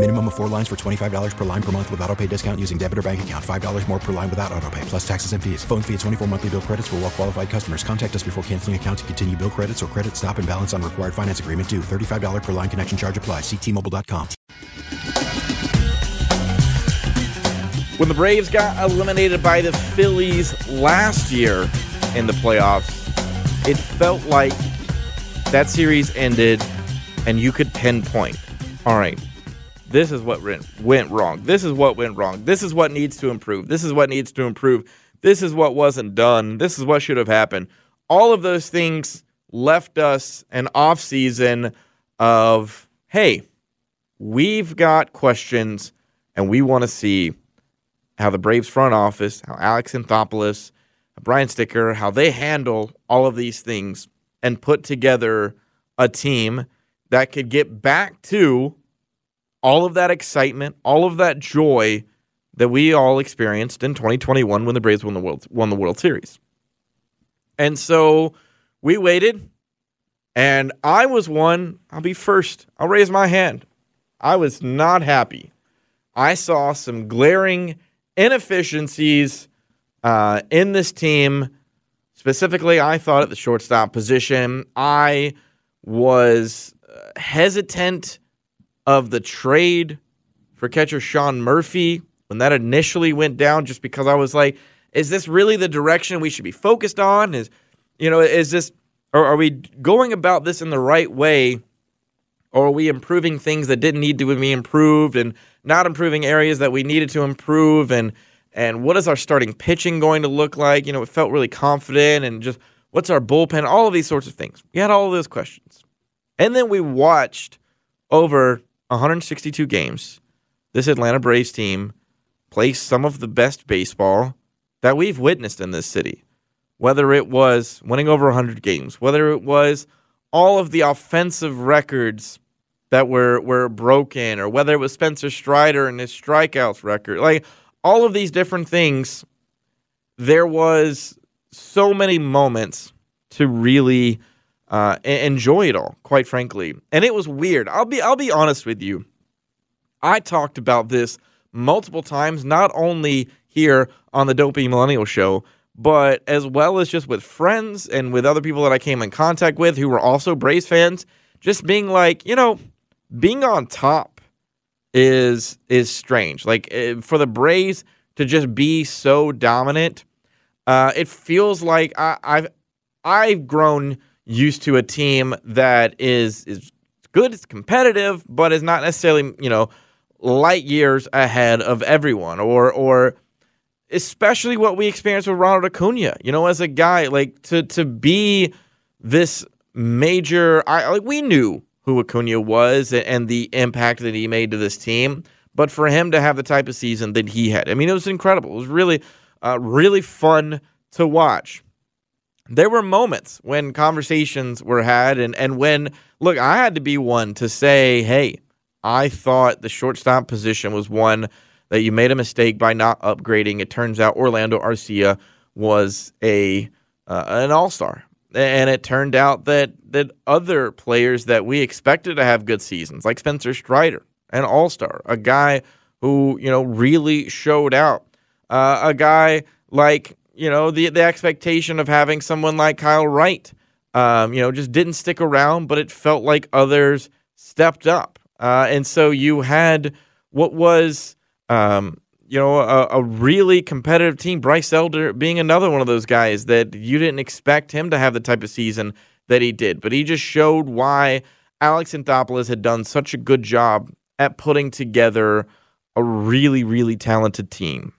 Minimum of four lines for $25 per line per month with auto pay discount using debit or bank account. $5 more per line without auto pay, plus taxes and fees. Phone fee at 24 monthly bill credits for well qualified customers. Contact us before canceling account to continue bill credits or credit stop and balance on required finance agreement due. $35 per line connection charge applies. Ctmobile.com. When the Braves got eliminated by the Phillies last year in the playoffs, it felt like that series ended and you could pinpoint, all right, this is what went wrong. This is what went wrong. This is what needs to improve. This is what needs to improve. This is what wasn't done. This is what should have happened. All of those things left us an off season of, hey, we've got questions and we want to see how the Braves front office, how Alex Anthopoulos, Brian Snitker, how they handle all of these things and put together a team that could get back to all of that excitement, all of that joy that we all experienced in 2021 when the Braves won the World won the World Series. And so we waited and I was one, I'll be first. I'll raise my hand. I was not happy. I saw some glaring inefficiencies uh, in this team. Specifically, I thought at the shortstop position, I was uh, hesitant of the trade for catcher Sean Murphy when that initially went down, just because I was like, is this really the direction we should be focused on? Is you know, is this or are we going about this in the right way? Or are we improving things that didn't need to be improved and not improving areas that we needed to improve? And and what is our starting pitching going to look like? You know, it felt really confident and just what's our bullpen? All of these sorts of things. We had all of those questions. And then we watched over 162 games this Atlanta Braves team play some of the best baseball that we've witnessed in this city. Whether it was winning over 100 games, whether it was all of the offensive records that were were broken, or whether it was Spencer Strider and his strikeouts record, like all of these different things, there was so many moments to really uh, enjoy it all, quite frankly. And it was weird. I'll be I'll be honest with you. I talked about this multiple times, not only here on the Dopey Millennial Show, but as well as just with friends and with other people that I came in contact with who were also Braves fans, just being like, you know, being on top is is strange. Like eh, for the Braves to just be so dominant, uh, it feels like I, I've I've grown used to a team that is is good, it's competitive, but is not necessarily you know light years ahead of everyone, or or especially what we experienced with Ronald Acuna. You know, as a guy like to to be this major, I like we knew who Acuna was and the impact that he made to this team. But for him to have the type of season that he had, I mean, it was incredible. It was really, uh, really fun to watch. There were moments when conversations were had, and, and when, look, I had to be one to say, hey, I thought the shortstop position was one that you made a mistake by not upgrading. It turns out Orlando Arcia was a uh, an all star and it turned out that that other players that we expected to have good seasons, like Spencer Strider, an All Star, a guy who you know really showed out, uh, a guy like you know the the expectation of having someone like Kyle Wright, um, you know, just didn't stick around, but it felt like others stepped up, uh, and so you had what was. Um, you know, a, a, really competitive team. Bryce Elder being another one of those guys that you didn't expect him to have the type of season that he did, but he just showed why Alex Anthopoulos had done such a good job at putting together a really, really talented team.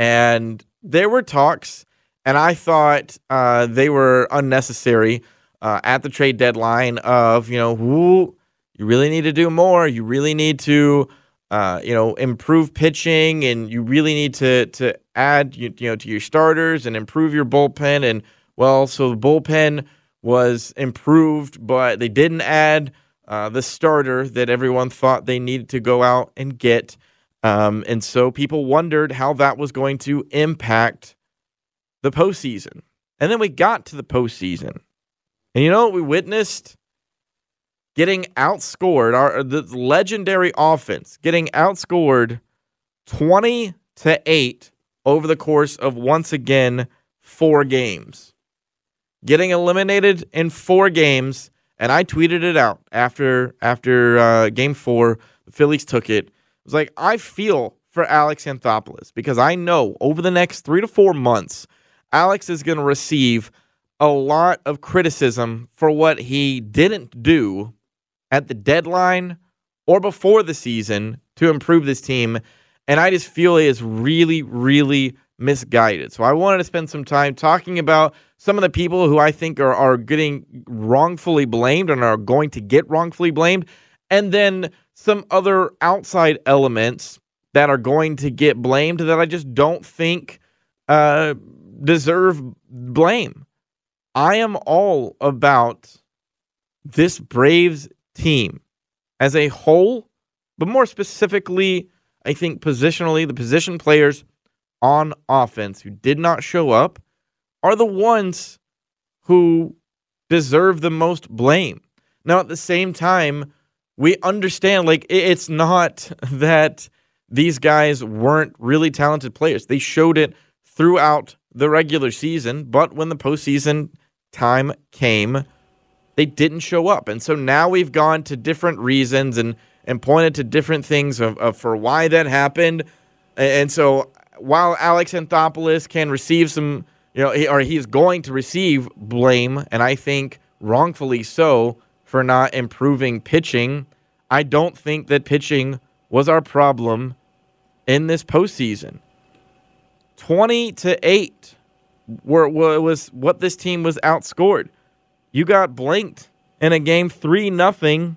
And there were talks, and I thought uh, they were unnecessary uh, at the trade deadline of, you know, who you really need to do more. You really need to, uh, you know, improve pitching, and you really need to to add, you, you know, to your starters and improve your bullpen. And well, so the bullpen was improved, but they didn't add uh, the starter that everyone thought they needed to go out and get. Um, and so people wondered how that was going to impact the postseason. And then we got to the postseason. And you know what we witnessed? Getting outscored, our the legendary offense getting outscored 20 to 8 over the course of once again four games. Getting eliminated in four games, and I tweeted it out after after uh, game four. The Phillies took it was like, I feel for Alex Anthopoulos because I know over the next three to four months, Alex is going to receive a lot of criticism for what he didn't do at the deadline or before the season to improve this team. And I just feel he is really, really misguided. So I wanted to spend some time talking about some of the people who I think are, are getting wrongfully blamed and are going to get wrongfully blamed. And then some other outside elements that are going to get blamed that I just don't think uh, deserve blame. I am all about this Braves team as a whole, but more specifically, I think positionally, the position players on offense who did not show up are the ones who deserve the most blame. Now, at the same time, we understand like it's not that these guys weren't really talented players. They showed it throughout the regular season, but when the postseason time came, they didn't show up. And so now we've gone to different reasons and and pointed to different things of, of for why that happened. And so while Alex Anthopoulos can receive some, you know, or he's going to receive blame, and I think wrongfully so, for not improving pitching. I don't think that pitching was our problem in this postseason. 20 to 8 were, was what this team was outscored. You got blinked in a game 3 nothing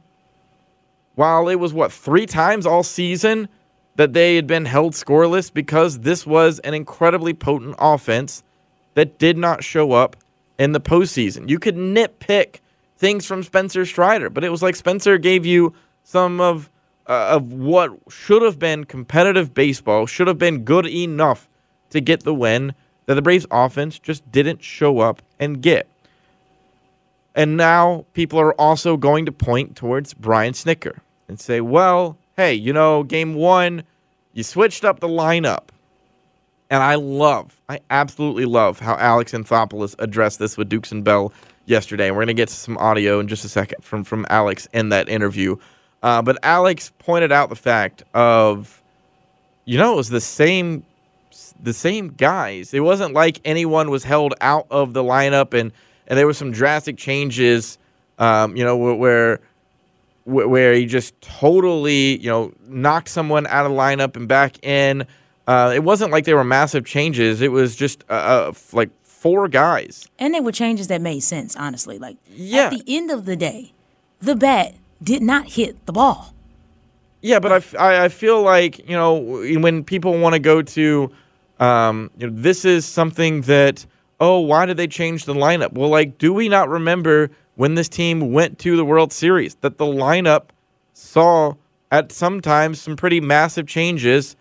while it was what three times all season that they had been held scoreless because this was an incredibly potent offense that did not show up in the postseason. You could nitpick things from Spencer Strider, but it was like Spencer gave you some of uh, of what should have been competitive baseball, should have been good enough to get the win that the Braves offense just didn't show up and get. And now people are also going to point towards Brian Snitker and say, well, hey, you know, game one, you switched up the lineup. And I love, I absolutely love how Alex Anthopoulos addressed this with Dukes and Bell yesterday. And we're going to get some audio in just a second from, from Alex in that interview. Uh, but Alex pointed out the fact of, you know, it was the same, the same guys. It wasn't like anyone was held out of the lineup, and and there were some drastic changes. Um, you know, where where he just totally, you know, knocked someone out of the lineup and back in. Uh, it wasn't like there were massive changes. It was just uh, like four guys. And they were changes that made sense, honestly. Like yeah. at the end of the day, the bat did not hit the ball. Yeah, but I, I feel like, you know, when people want to go to, um, you know, this is something that, oh, why did they change the lineup? Well, like, do we not remember when this team went to the World Series that the lineup saw at sometimes some pretty massive changes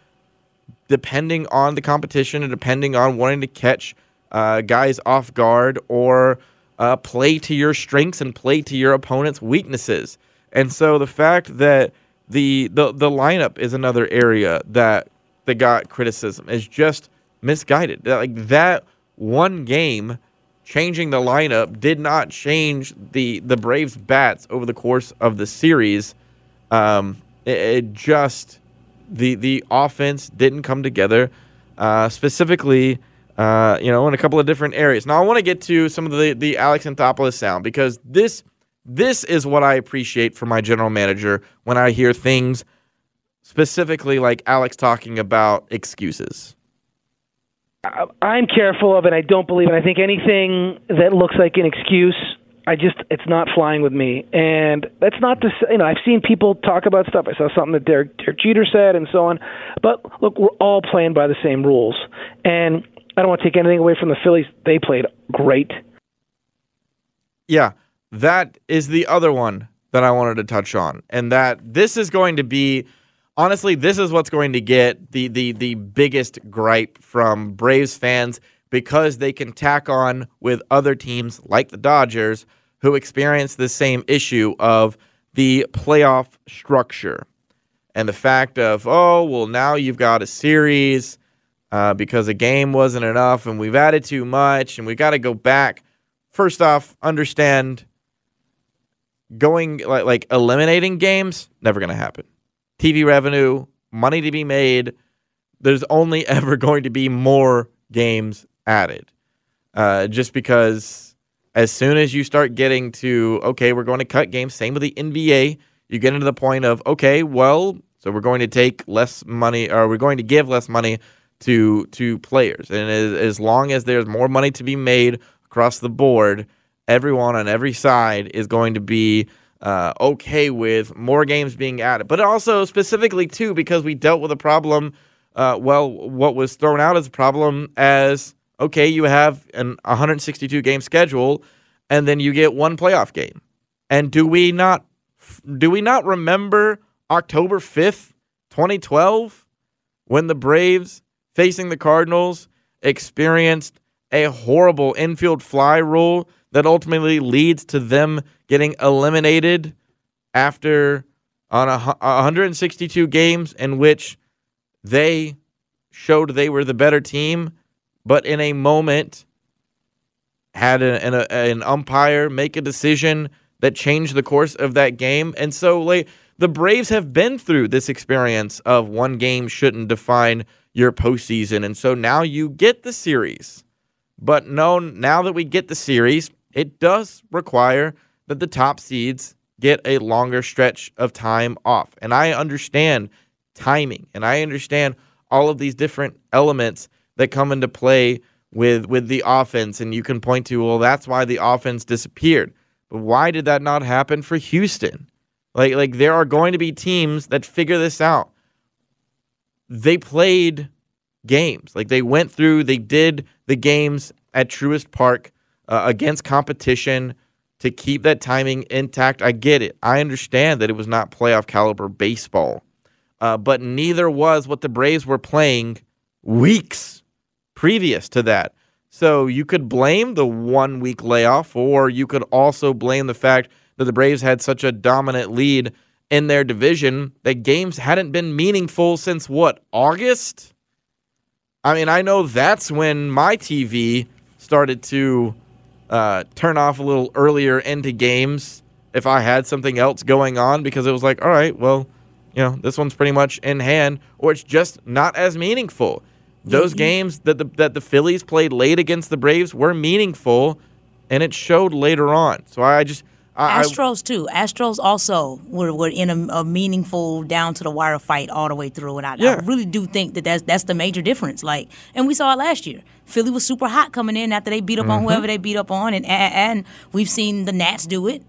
depending on the competition and depending on wanting to catch – uh, guys off guard or uh, play to your strengths and play to your opponent's weaknesses. And so the fact that the the the lineup is another area that that got criticism is just misguided. Like that one game changing the lineup did not change the the Braves bats over the course of the series. Um, it, it just the the offense didn't come together. Uh, specifically, uh, you know, in a couple of different areas. Now, I want to get to some of the, the Alex Anthopoulos sound because this This is what I appreciate from my general manager when I hear things specifically like Alex talking about excuses. I'm careful of it. I don't believe it. I think anything that looks like an excuse, I just it's not flying with me. And that's not to say, you know I've seen people talk about stuff. I saw something that Derek, Derek Jeter said and so on. But look, we're all playing by the same rules. And I don't want to take anything away from the Phillies. They played great. Yeah, that is the other one that I wanted to touch on, and that this is going to be honestly, this is what's going to get the the the biggest gripe from Braves fans because they can tack on with other teams like the Dodgers who experience the same issue of the playoff structure and the fact of oh well now you've got a series uh, because a game wasn't enough and we've added too much and we got to go back. First off understand going like, like eliminating games never going to happen tv revenue money to be made there's only ever going to be more games added. Uh, just because as soon as you start getting to okay we're going to cut games same with the nba you get into the point of okay well so we're going to take less money or we're going to give less money to to players. And as, as long as there's more money to be made across the board everyone on every side is going to be uh, okay with more games being added. But also specifically too because we dealt with a problem uh, well what was thrown out as a problem as okay you have an 162 game schedule and then you get one playoff game. And do we not do we not remember October 5th 2012 when the Braves facing the Cardinals experienced a horrible infield fly rule that ultimately leads to them getting eliminated after on a, 162 games in which they showed they were the better team, but in a moment had an, an, umpire make a decision that changed the course of that game. And so, like, the Braves have been through this experience of one game shouldn't define your postseason. And so now you get the series. But no, now that we get the series, it does require that the top seeds get a longer stretch of time off. And I understand timing and I understand all of these different elements that come into play with with the offense and you can point to well that's why the offense disappeared. But why did that not happen for Houston? Like like there are going to be teams that figure this out. They played games. Like they went through, they did the games at Truist Park uh, against competition to keep that timing intact. I get it. I understand that it was not playoff caliber baseball, uh, but neither was what the Braves were playing weeks previous to that. So you could blame the one week layoff, or you could also blame the fact that the Braves had such a dominant lead in their division that games hadn't been meaningful since what, August? I mean, I know that's when my TV started to uh, turn off a little earlier into games if I had something else going on because it was like, all right, well, you know, this one's pretty much in hand, or it's just not as meaningful. Those games that the that the Phillies played late against the Braves were meaningful, and it showed later on. So I just I, Astros too. Astros also were, were in a, a meaningful down to the wire fight all the way through, and I, I really do think that that's that's the major difference. Like, and we saw it last year. Philly was super hot coming in after they beat up on Mhm. whoever they beat up on, and and, we've seen the Nats do it.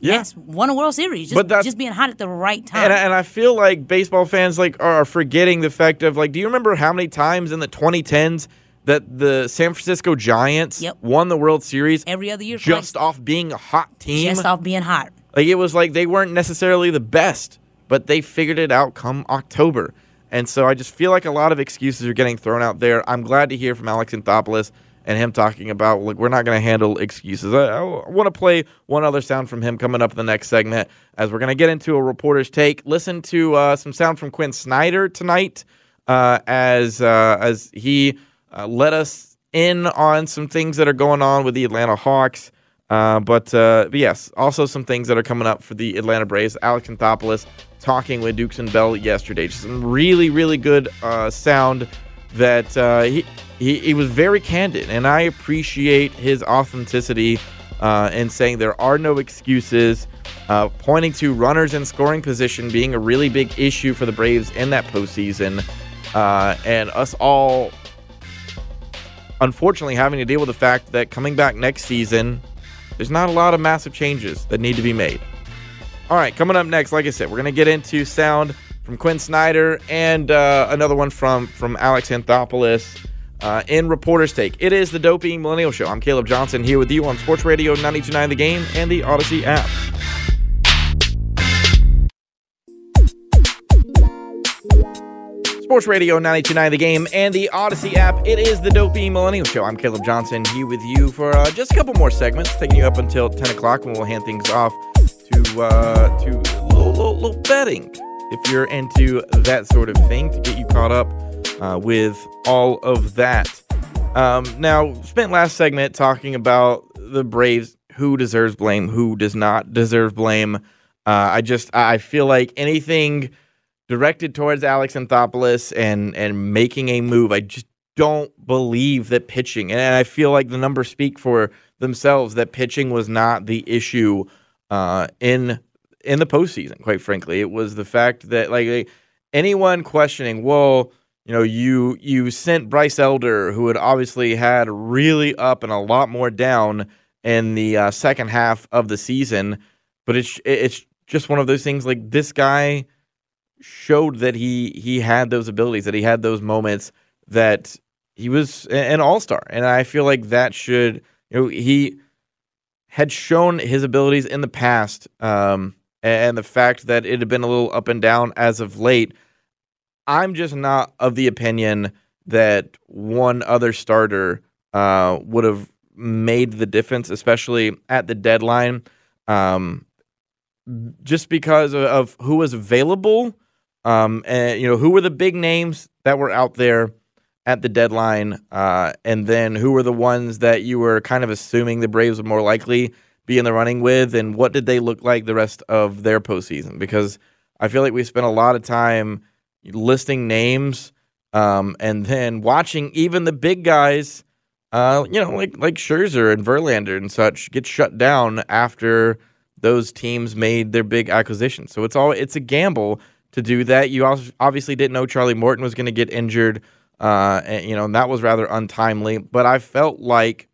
Yeah. Nats won a World Series, But just, that's- just being hot at the right time. And, I- and I feel like baseball fans like are forgetting the fact of like, do you remember how many times in the 2010s that the San Francisco Giants won the World Series every other year, like- just off being a hot team? just off being hot. Like it was like they weren't necessarily the best, but they figured it out come October. And so I just feel like a lot of excuses are getting thrown out there. I'm glad to hear from Alex Anthopoulos and him talking about like we're not going to handle excuses. I, I want to play one other sound from him coming up in the next segment as we're going to get into a reporter's take. Listen to uh, some sound from Quin Snyder tonight uh, as uh, as he uh, let us in on some things that are going on with the Atlanta Hawks. Uh, but, uh, but yes, also some things that are coming up for the Atlanta Braves. Alex Anthopoulos talking with Dukes and Bell yesterday. Just some really, really good uh, sound that uh, he, he he was very candid, and I appreciate his authenticity uh, and saying there are no excuses, uh, pointing to runners in scoring position being a really big issue for the Braves in that postseason, uh, and us all unfortunately having to deal with the fact that coming back next season, there's not a lot of massive changes that need to be made. All right, coming up next, like I said, we're going to get into sound from Quin Snyder and uh, another one from from Alex Anthopoulos uh, in Reporter's Take. It is the Dopey Millennial Show. I'm Caleb Johnson here with you on Sports Radio 929 The Game and the Audacy app. Sports Radio 929 The Game and the Audacy app. It is the Dopey Millennial Show. I'm Caleb Johnson here with you for uh, just a couple more segments, taking you up until 10 o'clock when we'll hand things off to uh, to a little, little, little betting if you're into that sort of thing to get you caught up uh, with all of that. Um, now, spent last segment talking about the Braves, who deserves blame, who does not deserve blame. Uh, I just I feel like anything directed towards Alex Anthopoulos and and making a move. I just don't believe that pitching, and I feel like the numbers speak for themselves that pitching was not the issue uh, in in the postseason. Quite frankly, it was the fact that like anyone questioning, well, you know, you you sent Bryce Elder, who had obviously had really up and a lot more down in the uh, second half of the season, but it's it's just one of those things. Like this guy showed that he he had those abilities, that he had those moments, that he was an all star, and I feel like that should you know he had shown his abilities in the past, um, and the fact that it had been a little up and down as of late. I'm just not of the opinion that one other starter uh, would have made the difference, especially at the deadline. Um, just because of, of who was available um, and you know, who were the big names that were out there at the deadline, uh, and then who were the ones that you were kind of assuming the Braves would more likely be in the running with, and what did they look like the rest of their postseason? Because I feel like we spent a lot of time listing names, um, and then watching even the big guys, uh, you know, like like Scherzer and Verlander and such, get shut down after those teams made their big acquisitions. So it's all it's a gamble to do that. You obviously didn't know Charlie Morton was going to get injured, uh, and, you know, and that was rather untimely. But I felt like,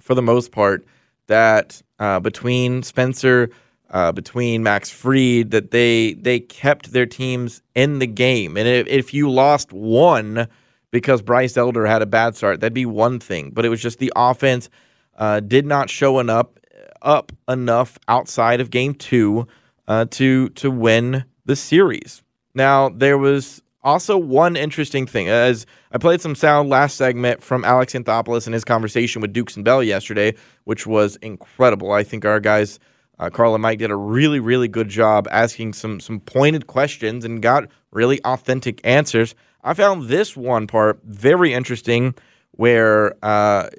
for the most part, that uh, between Spencer, uh, between Max Fried, that they they kept their teams in the game. And if, if you lost one because Bryce Elder had a bad start, that'd be one thing. But it was just the offense uh, did not show up up enough outside of game two uh, to to win the series. Now, there was also one interesting thing. As I played some sound last segment from Alex Anthopoulos and his conversation with Dukes and Bell yesterday, which was incredible. I think our guys, uh, Carl and Mike, did a really, really good job asking some some pointed questions and got really authentic answers. I found this one part very interesting, where uh,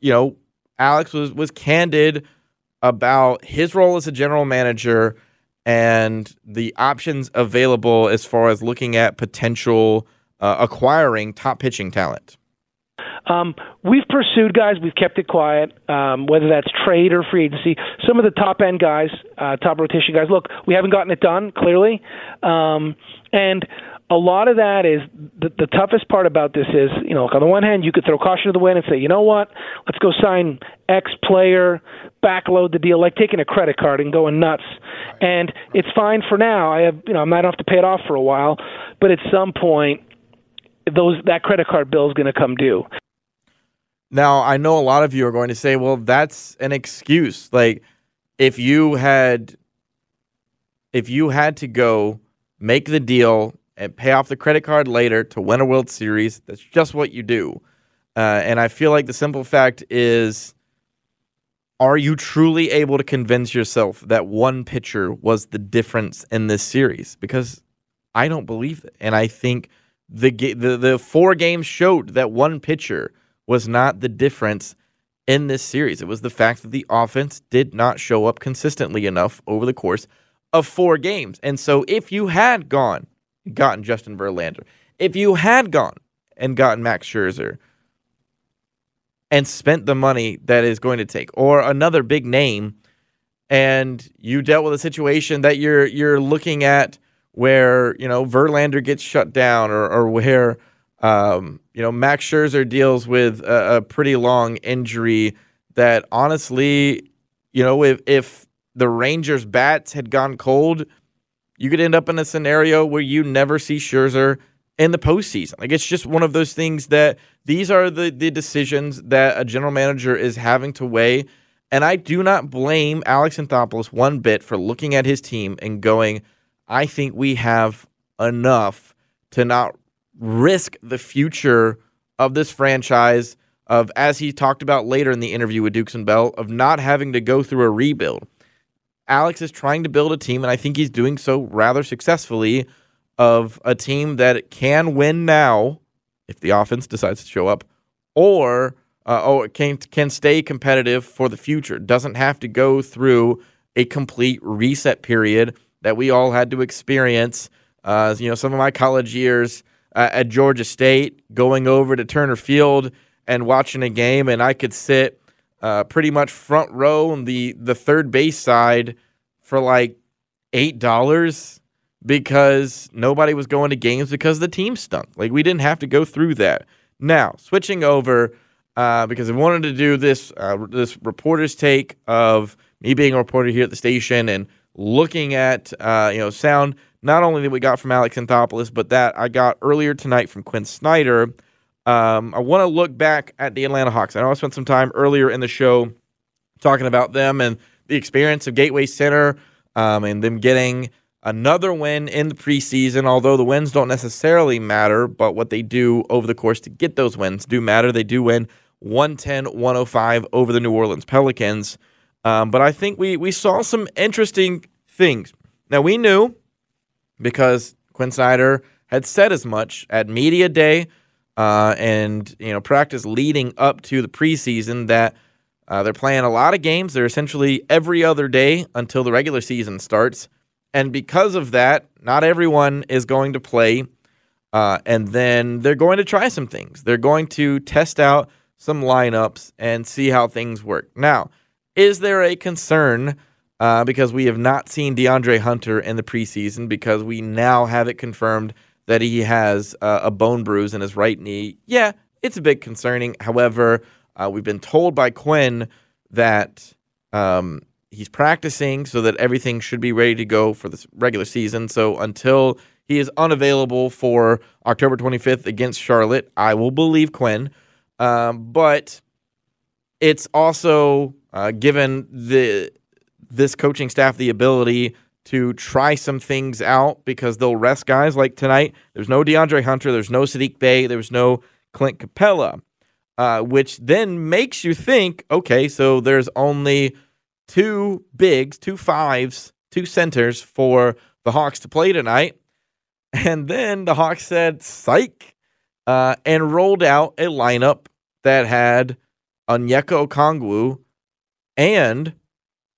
you know Alex was was candid about his role as a general manager and the options available as far as looking at potential uh, acquiring top pitching talent? Um, we've pursued guys. We've kept it quiet, um, whether that's trade or free agency. Some of the top end guys, uh, top rotation guys. Look, we haven't gotten it done clearly, um, and a lot of that is the, the toughest part about this is, you know, on the one hand, you could throw caution to the wind and say, you know what, let's go sign X player, backload the deal, like taking a credit card and going nuts. And it's fine for now. I have, you know, I might have to pay it off for a while, but at some point, those that credit card bill is going to come due. Now, I know a lot of you are going to say, well, that's an excuse. Like, if you had, if you had to go make the deal and pay off the credit card later to win a World Series. That's just what you do. Uh, and I feel like the simple fact is are you truly able to convince yourself that one pitcher was the difference in this series? Because I don't believe it. And I think the, the, the four games showed that one pitcher was not the difference in this series. It was the fact that the offense did not show up consistently enough over the course of four games. And so if you had gone gotten Justin Verlander, if you had gone and gotten Max Scherzer, and spent the money that is going to take, or another big name, and you dealt with a situation that you're you're looking at where you know Verlander gets shut down, or or where um, you know Max Scherzer deals with a, a pretty long injury that honestly, you know, if if the Rangers bats had gone cold, you could end up in a scenario where you never see Scherzer in the postseason. Like it's just one of those things that these are the the decisions that a general manager is having to weigh. And I do not blame Alex Anthopoulos one bit for looking at his team and going, I think we have enough to not risk the future of this franchise of as he talked about later in the interview with Dukes and Bell of not having to go through a rebuild. Alex is trying to build a team and I think he's doing so rather successfully of a team that can win now if the offense decides to show up or uh, oh, can can stay competitive for the future. Doesn't have to go through a complete reset period that we all had to experience. Uh, you know, some of my college years uh, at Georgia State, going over to Turner Field and watching a game, and I could sit uh, pretty much front row on the the third base side for like eight dollars because nobody was going to games because the team stunk. Like we didn't have to go through that. Now switching over uh, because I wanted to do this uh, this reporter's take of me being a reporter here at the station and looking at uh, you know sound not only that we got from Alex Anthopoulos, but that I got earlier tonight from Quin Snyder. Um, I want to look back at the Atlanta Hawks. I know I spent some time earlier in the show talking about them and the experience of Gateway Center um, and them getting another win in the preseason. Although the wins don't necessarily matter, but what they do over the course to get those wins do matter. They do win 110 105 over the New Orleans Pelicans. Um, but I think we we saw some interesting things. Now we knew because Quin Snyder had said as much at media day uh, and you know practice leading up to the preseason that uh, they're playing a lot of games. They're essentially every other day until the regular season starts, and because of that, not everyone is going to play. Uh, and then they're going to try some things. They're going to test out some lineups and see how things work. Now, is there a concern uh, because we have not seen DeAndre Hunter in the preseason because we now have it confirmed that he has uh, a bone bruise in his right knee. Yeah, it's a bit concerning. However, uh, we've been told by Quin that um, he's practicing so that everything should be ready to go for the regular season. So until he is unavailable for October 25th against Charlotte, I will believe Quin. Um, but it's also uh, given the this coaching staff the ability to try some things out because they'll rest guys like tonight. There's no DeAndre Hunter, there's no Saddiq Bey, there's no Clint Capela, uh, which then makes you think, okay, so there's only two bigs, two fives, two centers for the Hawks to play tonight. And then the Hawks said, psych, uh, and rolled out a lineup that had Onyeka Okongwu and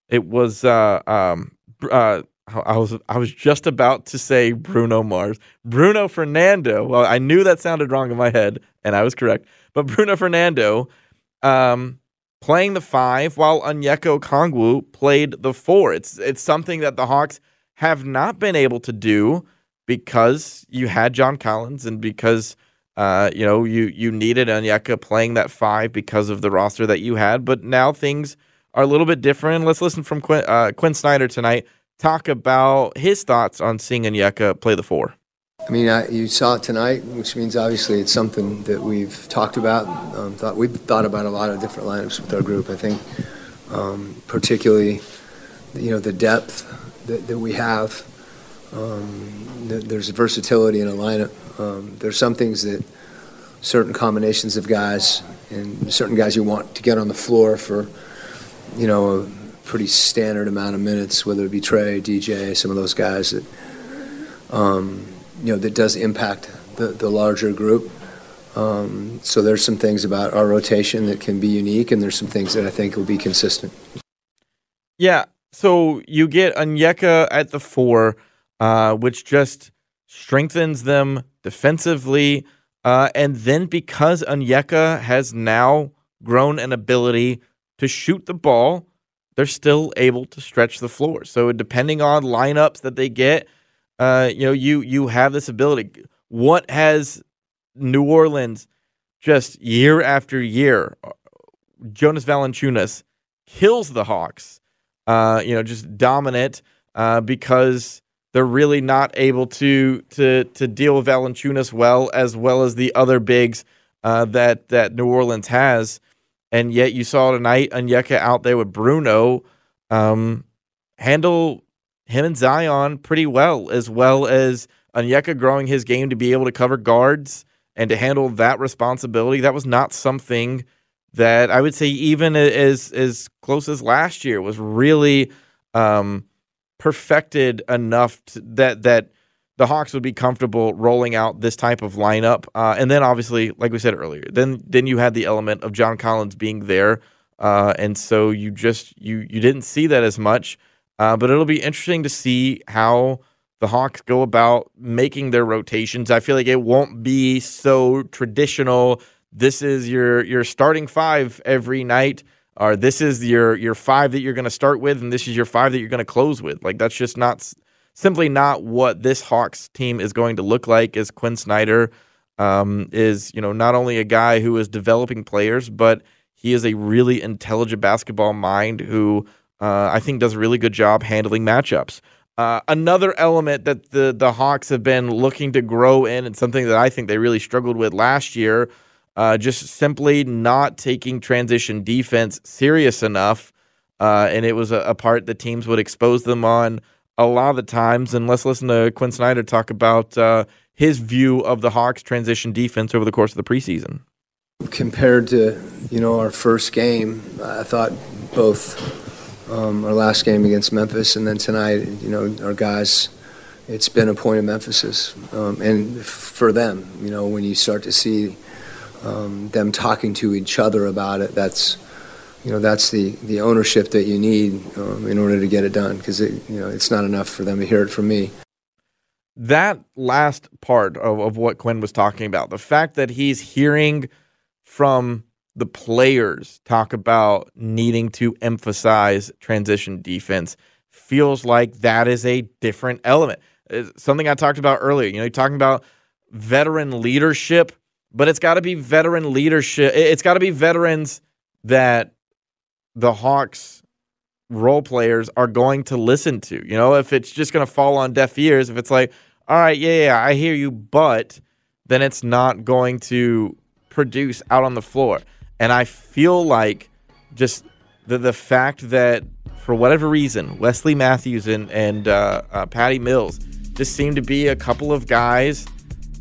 it was uh, um, uh, I was I was just about to say Bruno Mars, Bruno Fernando. Well, I knew that sounded wrong in my head, and I was correct. But Bruno Fernando, um, playing the five, while Onyeka Okongwu played the four. It's it's something that the Hawks have not been able to do because you had John Collins and because uh, you know you you needed Onyeka playing that five because of the roster that you had. But now things are a little bit different. Let's listen from Quin, uh, Quin Snyder tonight talk about his thoughts on seeing Onyeka play the four. I mean, I, you saw it tonight, which means obviously it's something that we've talked about. Um, thought we've thought about a lot of different lineups with our group. I think, um, particularly, you know, the depth that, that we have. Um, there's versatility in a lineup. Um, there's some things that certain combinations of guys and certain guys you want to get on the floor for, you know, pretty standard amount of minutes, whether it be Trey, DJ, some of those guys that, um, you know, that does impact the, the larger group. Um, so there's some things about our rotation that can be unique, and there's some things that I think will be consistent. Yeah. So you get Onyeka at the four, uh, which just strengthens them defensively. Uh, and then because Onyeka has now grown an ability to shoot the ball, they're still able to stretch the floor. So depending on lineups that they get, uh, you know, you you have this ability. What has New Orleans just year after year? Jonas Valanciunas kills the Hawks. Uh, you know, just dominant uh, because they're really not able to to to deal with Valanciunas well as well as the other bigs uh, that that New Orleans has. And yet you saw tonight Onyeka out there with Bruno um, handle him and Zion pretty well, as well as Onyeka growing his game to be able to cover guards and to handle that responsibility. That was not something that I would say even as as close as last year was really um, perfected enough to, that that the Hawks would be comfortable rolling out this type of lineup. Uh, and then obviously, like we said earlier, then then you had the element of John Collins being there, uh, and so you just you you didn't see that as much. Uh, but it'll be interesting to see how the Hawks go about making their rotations. I feel like it won't be so traditional. This is your your starting five every night, or this is your your five that you're going to start with, and this is your five that you're going to close with. Like that's just not simply not what this Hawks team is going to look like. As Quin Snyder um, is, you know, not only a guy who is developing players, but he is a really intelligent basketball mind who uh, I think does a really good job handling matchups. Uh, another element that the the Hawks have been looking to grow in, and something that I think they really struggled with last year, uh, just simply not taking transition defense serious enough, uh, and it was a, a, part that teams would expose them on a lot of the times. And let's listen to Quin Snyder talk about uh, his view of the Hawks' transition defense over the course of the preseason. Compared to you know our first game, I thought both um, our last game against Memphis, and then tonight, you know, our guys, it's been a point of emphasis. Um, and for them, you know, when you start to see um, them talking to each other about it, that's, you know, that's the, the ownership that you need um, in order to get it done, because, it, you know, it's not enough for them to hear it from me. That last part of, of what Quin was talking about, the fact that he's hearing from the players talk about needing to emphasize transition defense feels like that is a different element. It's something I talked about earlier. You know, you're talking about veteran leadership, but it's got to be veteran leadership. It's got to be veterans that the Hawks role players are going to listen to. You know, if it's just going to fall on deaf ears, if it's like, all right, yeah, yeah, I hear you, but then it's not going to produce out on the floor. And I feel like just the the fact that for whatever reason, Wesley Matthews and and uh, uh, Patty Mills just seem to be a couple of guys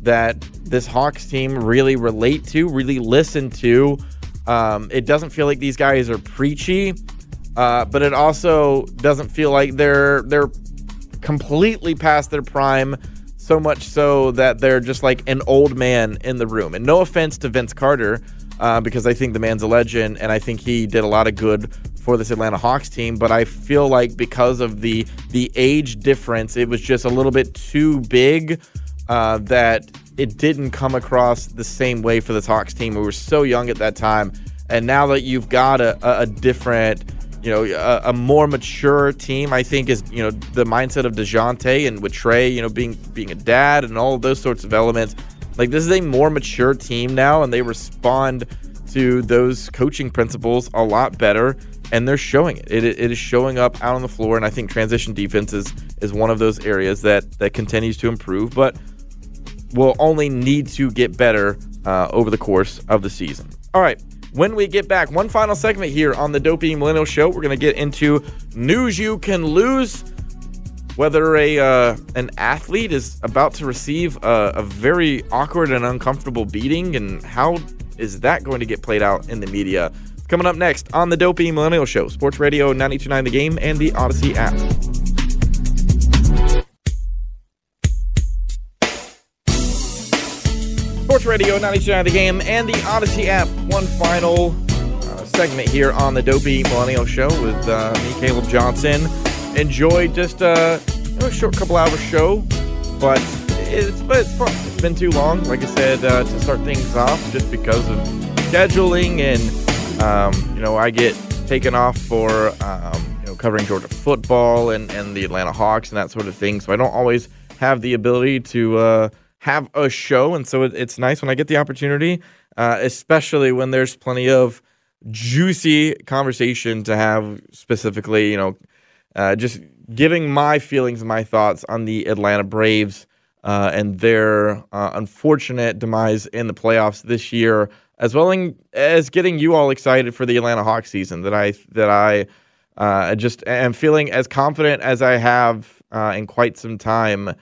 that this Hawks team really relate to, really listen to. Um, it doesn't feel like these guys are preachy, uh, but it also doesn't feel like they're they're completely past their prime. So much so that they're just like an old man in the room. And no offense to Vince Carter, uh, because I think the man's a legend and I think he did a lot of good for this Atlanta Hawks team. But I feel like because of the the age difference, it was just a little bit too big uh, that it didn't come across the same way for the Hawks team. We were so young at that time, and now that you've got a, a different you know, a, a, more mature team, I think, is you know the mindset of Dejounte and with Trey, you know, being being a dad and all those sorts of elements. Like this is a more mature team now, and they respond to those coaching principles a lot better, and they're showing it. It, it is showing up out on the floor, and I think transition defense is, is one of those areas that that continues to improve, but will only need to get better uh, over the course of the season. All right. When we get back, one final segment here on the Dopey Millennial Show, we're going to get into news you can lose whether a uh, an athlete is about to receive a, a, very awkward and uncomfortable beating, and how is that going to get played out in the media? Coming up next on the Dopey Millennial Show, Sports Radio 929 The Game and the Audacy app. Radio 929 The Game and the Audacy app. One final uh, segment here on the Dopey Millennial Show with uh, me, Caleb Johnson Enjoy just a, a short couple hour show, but it's but it's fun. It's been too long, like I said, uh, to start things off, just because of scheduling and Um, you know, I get taken off for um, you know covering Georgia football and, and the Atlanta Hawks and that sort of thing. So I don't always have the ability to uh, have a show, and so it, it's nice when I get the opportunity, uh, especially when there's plenty of juicy conversation to have. Specifically, you know, uh, just giving my feelings and my thoughts on the Atlanta Braves uh, and their uh, unfortunate demise in the playoffs this year as well as getting you all excited for the Atlanta Hawks season. That I that I uh, just am feeling as confident as I have uh, in quite some time.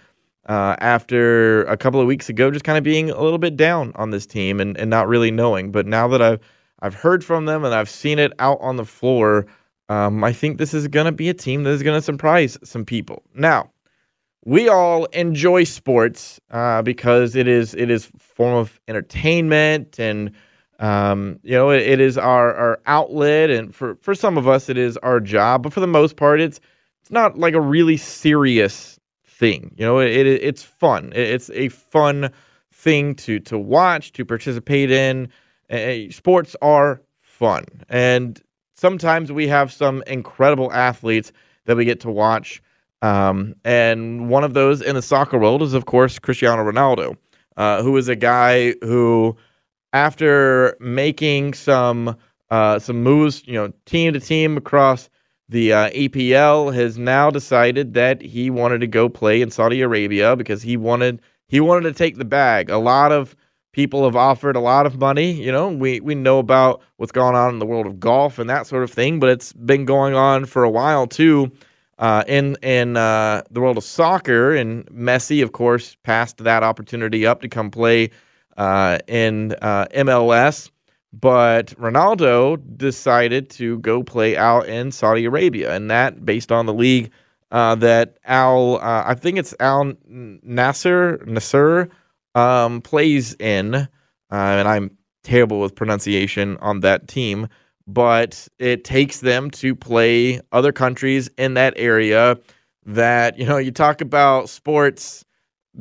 Uh, after a couple of weeks ago, just kind of being a little bit down on this team and, and not really knowing. But now that I've I've heard from them and I've seen it out on the floor, um, I think this is going to be a team that is going to surprise some people. Now, we all enjoy sports uh, because it is it is form of entertainment and um, you know it, it is our, our outlet and for, for some of us it is our job but for the most part it's it's not like a really serious thing. You know it, it it's fun. It, it's a fun thing to to watch to participate in. Uh, sports are fun. And sometimes we have some incredible athletes that we get to watch um, and one of those in the soccer world is, of course, Cristiano Ronaldo, uh, who is a guy who, after making some uh, some moves, you know, team to team across the uh, EPL, has now decided that he wanted to go play in Saudi Arabia because he wanted he wanted to take the bag. A lot of people have offered a lot of money. You know, we we know about what's going on in the world of golf and that sort of thing, but it's been going on for a while too uh, in in uh, the world of soccer, and Messi, of course, passed that opportunity up to come play uh, in uh, MLS. But Ronaldo decided to go play out in Saudi Arabia, and that based on the league uh, that Al, uh, I think it's Al Nassr Nassr um, plays in, and I'm terrible with pronunciation on that team but it takes them to play other countries in that area that, you know, you talk about sports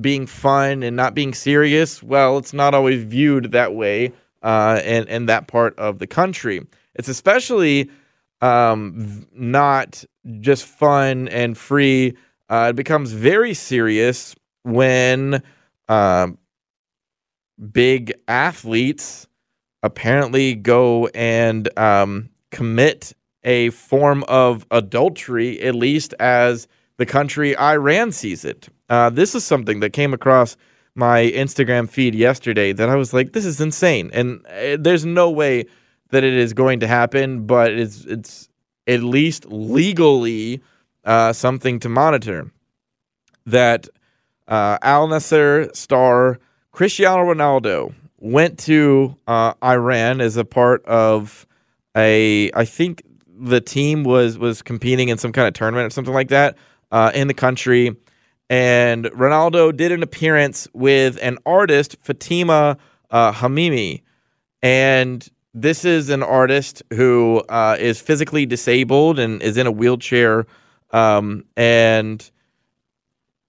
being fun and not being serious. Well, it's not always viewed that way uh, in, in that part of the country. It's especially um, not just fun and free. Uh, it becomes very serious when uh, big athletes apparently go and um, commit a form of adultery, at least as the country Iran sees it. Uh, this is something that came across my Instagram feed yesterday that I was like, this is insane. And uh, there's no way that it is going to happen, but it's, it's at least legally uh, something to monitor. That uh, Al Nassr star Cristiano Ronaldo went to uh, Iran as a part of a. I think the team was was competing in some kind of tournament or something like that uh, in the country, and Ronaldo did an appearance with an artist, Fatima uh, Hamimi, and this is an artist who uh, is physically disabled and is in a wheelchair, um, and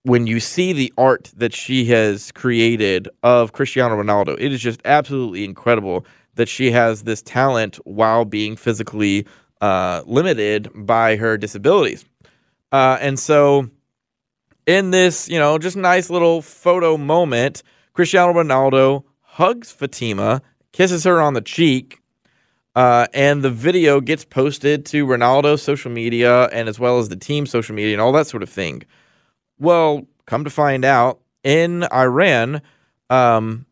when you see the art that she has created of Cristiano Ronaldo, it is just absolutely incredible that she has this talent while being physically uh, limited by her disabilities. Uh, and so, in this, you know, just nice little photo moment, Cristiano Ronaldo hugs Fatima, kisses her on the cheek, uh, and the video gets posted to Ronaldo's social media and as well as the team's social media and all that sort of thing. Well, come to find out, in Iran, um,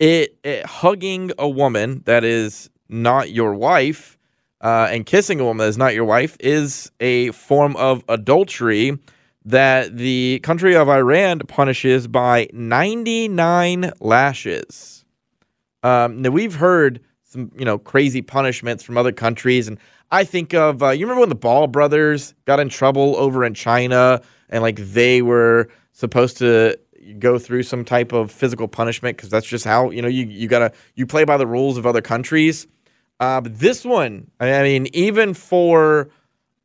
it, it, hugging a woman that is not your wife uh, and kissing a woman that is not your wife is a form of adultery that the country of Iran punishes by 99 lashes. Um, now we've heard some, you know, crazy punishments from other countries, and I think of uh, you remember when the Ball brothers got in trouble over in China and like they were supposed to go through some type of physical punishment because that's just how you know you you gotta you play by the rules of other countries. Uh, but this one, I mean, even for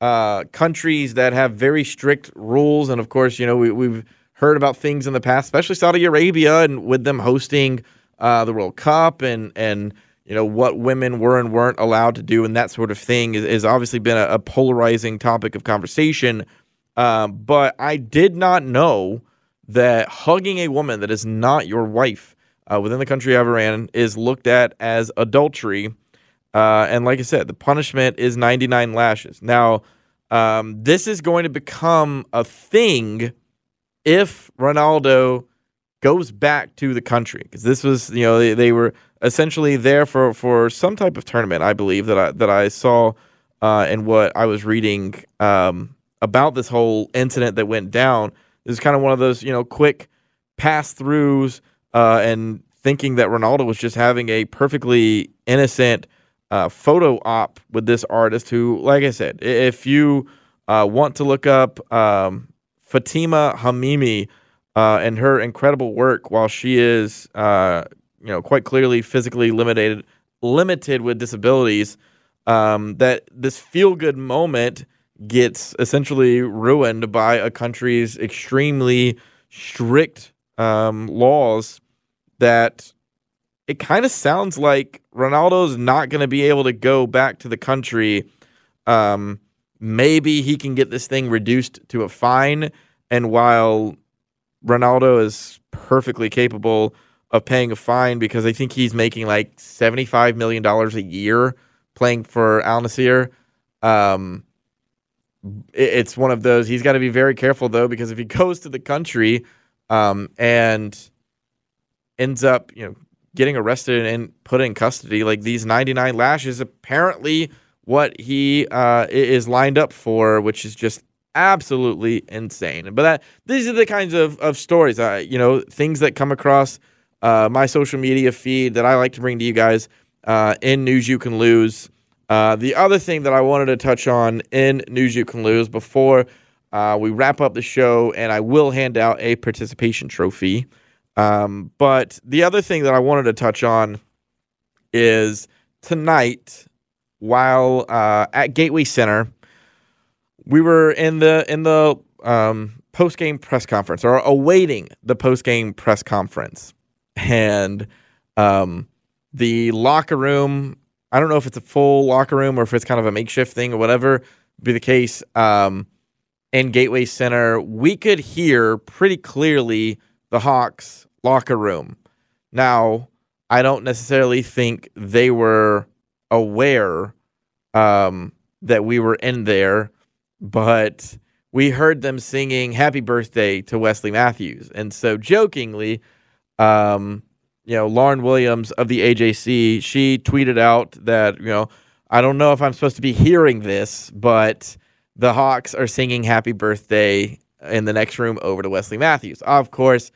uh, countries that have very strict rules, and of course, you know, we, we've heard about things in the past, especially Saudi Arabia, and with them hosting uh, the World Cup and and you know what women were and weren't allowed to do and that sort of thing is, is obviously been a, a polarizing topic of conversation. Um, but I did not know that hugging a woman that is not your wife uh, within the country of Iran is looked at as adultery. Uh, and like I said, the punishment is 99 lashes. Now, um, this is going to become a thing if Ronaldo goes back to the country because this was you know they, they were essentially there for for some type of tournament I believe that I that I saw uh, in what I was reading um, about this whole incident that went down. This is kind of one of those you know quick pass throughs uh, and thinking that Ronaldo was just having a perfectly innocent uh, photo op with this artist who, like I said, if you uh, want to look up um, Fatima Hamimi uh, and her incredible work while she is, uh, you know, quite clearly physically limited, limited with disabilities, um, that this feel good moment gets essentially ruined by a country's extremely strict um, laws that it kind of sounds like Ronaldo's not going to be able to go back to the country. Um, maybe he can get this thing reduced to a fine. And while Ronaldo is perfectly capable of paying a fine because I think he's making like $75 million a year playing for Al Nassr. Um, it's one of those. He's got to be very careful though, because if he goes to the country um, and ends up, you know, getting arrested and put in custody. Like these 99 lashes, apparently what he uh, is lined up for, which is just absolutely insane. But that these are the kinds of, of stories, uh, you know, things that come across uh, my social media feed that I like to bring to you guys uh, in News You Can Lose. Uh, the other thing that I wanted to touch on in News You Can Lose before uh, we wrap up the show, and I will hand out a participation trophy. Um, but the other thing that I wanted to touch on is tonight, while uh, at Gateway Center, we were in the in the um, post game press conference or awaiting the post game press conference, and um, the locker room. I don't know if it's a full locker room or if it's kind of a makeshift thing or whatever be the case. Um, in Gateway Center, we could hear pretty clearly the Hawks locker room. Now, I don't necessarily think they were aware um, that we were in there, but we heard them singing happy birthday to Wesley Matthews. And so jokingly, um, you know, Lauren Williams of the AJC, she tweeted out that, you know, I don't know if I'm supposed to be hearing this, but the Hawks are singing happy birthday in the next room over to Wesley Matthews. Of course,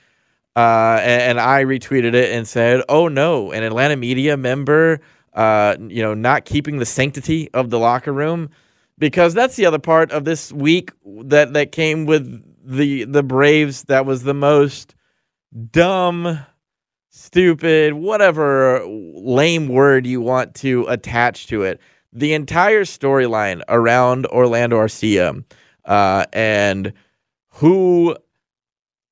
uh, and, and, I retweeted it and said, "Oh no, an Atlanta media member, uh, you know, not keeping the sanctity of the locker room." Because that's the other part of this week that that came with the the Braves. That was the most dumb, stupid, whatever lame word you want to attach to it. The entire storyline around Orlando Arcia uh, and who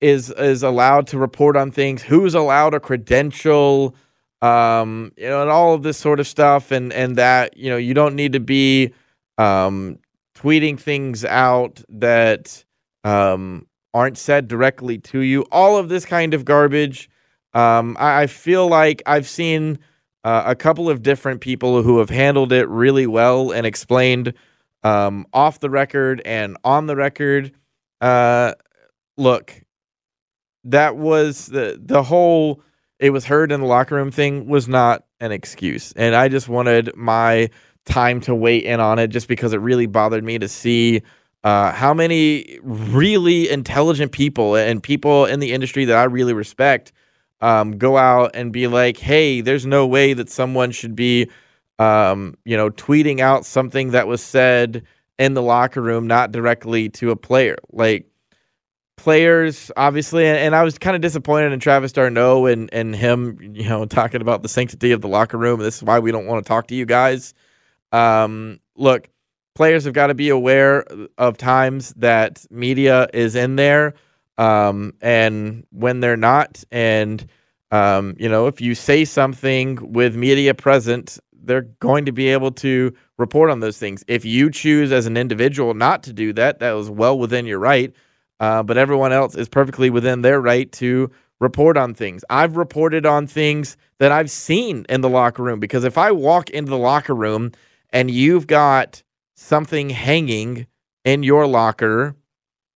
is is allowed to report on things, who's allowed a credential, um, you know, and all of this sort of stuff, and and that you know you don't need to be um, tweeting things out that um, aren't said directly to you. All of this kind of garbage. Um, I, I feel like I've seen uh, a couple of different people who have handled it really well and explained um, off the record and on the record. Uh, look, that was the the whole it was heard in the locker room thing was not an excuse. And I just wanted my time to wait in on it just because it really bothered me to see uh, how many really intelligent people and people in the industry that I really respect um, go out and be like, hey, there's no way that someone should be, um, you know, tweeting out something that was said in the locker room, not directly to a player. Like, players, obviously, and, and I was kind of disappointed in Travis d'Arnaud and and him, you know, talking about the sanctity of the locker room. This is why we don't want to talk to you guys. Um, look, players have got to be aware of times that media is in there, um, and when they're not, and Um, you know, if you say something with media present, they're going to be able to report on those things. If you choose as an individual not to do that, that was well within your right. Uh, but everyone else is perfectly within their right to report on things. I've reported on things that I've seen in the locker room because if I walk into the locker room and you've got something hanging in your locker,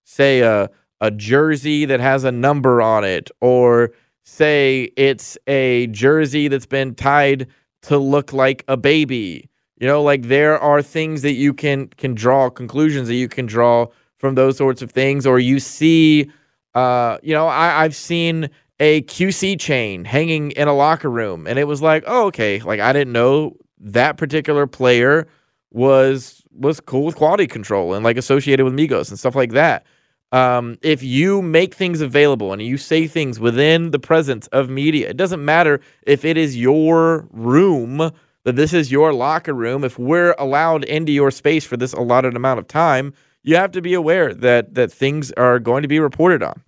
say a a jersey that has a number on it or say it's a jersey that's been tied to look like a baby. You know, like there are things that you can can draw conclusions that you can draw from those sorts of things, or you see, uh, you know, I, I've seen a QC chain hanging in a locker room, and it was like, oh, okay, like I didn't know that particular player was was cool with quality control and like associated with Migos and stuff like that. Um, if you make things available and you say things within the presence of media, it doesn't matter if it is your room, that this is your locker room. If we're allowed into your space for this allotted amount of time, you have to be aware that that things are going to be reported on.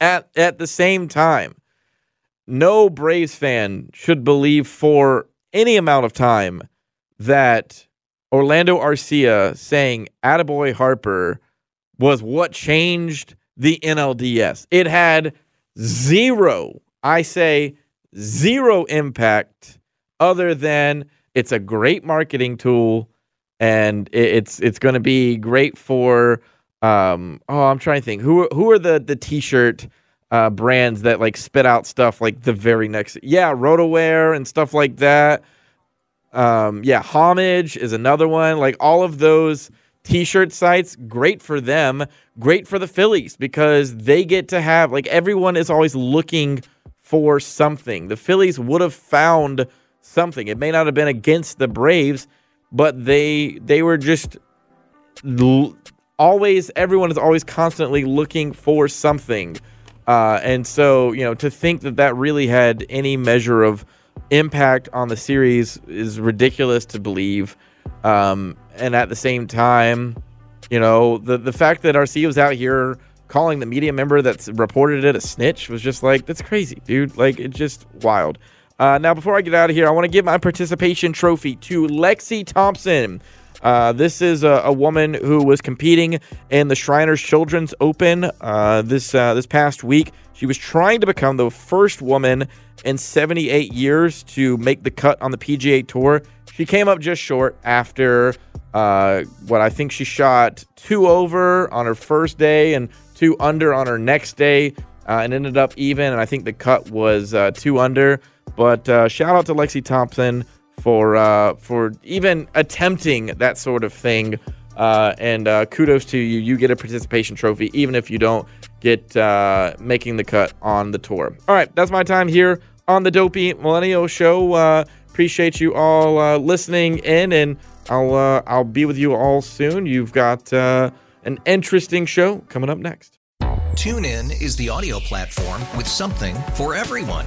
At at the same time, no Braves fan should believe for any amount of time that Orlando Arcia saying "Attaboy Harper" was what changed the NLDS. It had zero, I say zero impact other than it's a great marketing tool and it's it's going to be great for um oh I'm trying to think. Who who are the the t-shirt uh, brands that like spit out stuff like the very next yeah RotoWear and stuff like that. Um yeah homage is another one. Like all of those t-shirt sites great for them great for the phillies because they get to have like everyone is always looking for something. The phillies would have found something. It may not have been against the braves but they they were just always everyone is always constantly looking for something uh, and so you know to think that that really had any measure of impact on the series is ridiculous to believe um, and at the same time, you know, the the fact that Arcia was out here calling the media member that's reported it a snitch was just like that's crazy, dude. Like it's just wild. Uh, now, before I get out of here, I want to give my participation trophy to Lexi Thompson. Uh, this is a, a, woman who was competing in the Shriners Children's Open uh, this uh, this past week. She was trying to become the first woman in 78 years to make the cut on the PGA Tour. She came up just short after uh, what I think she shot two over on her first day and two under on her next day, uh, and ended up even. And I think the cut was two under. But uh, shout out to Lexi Thompson for uh, for even attempting that sort of thing. Uh, and kudos to you. You get a participation trophy, even if you don't get making the cut on the tour. All right, that's my time here on the Dopey Millennial Show. appreciate you all listening in and I'll uh, I'll be with you all soon. You've got uh, an interesting show coming up next. TuneIn is the audio platform with something for everyone.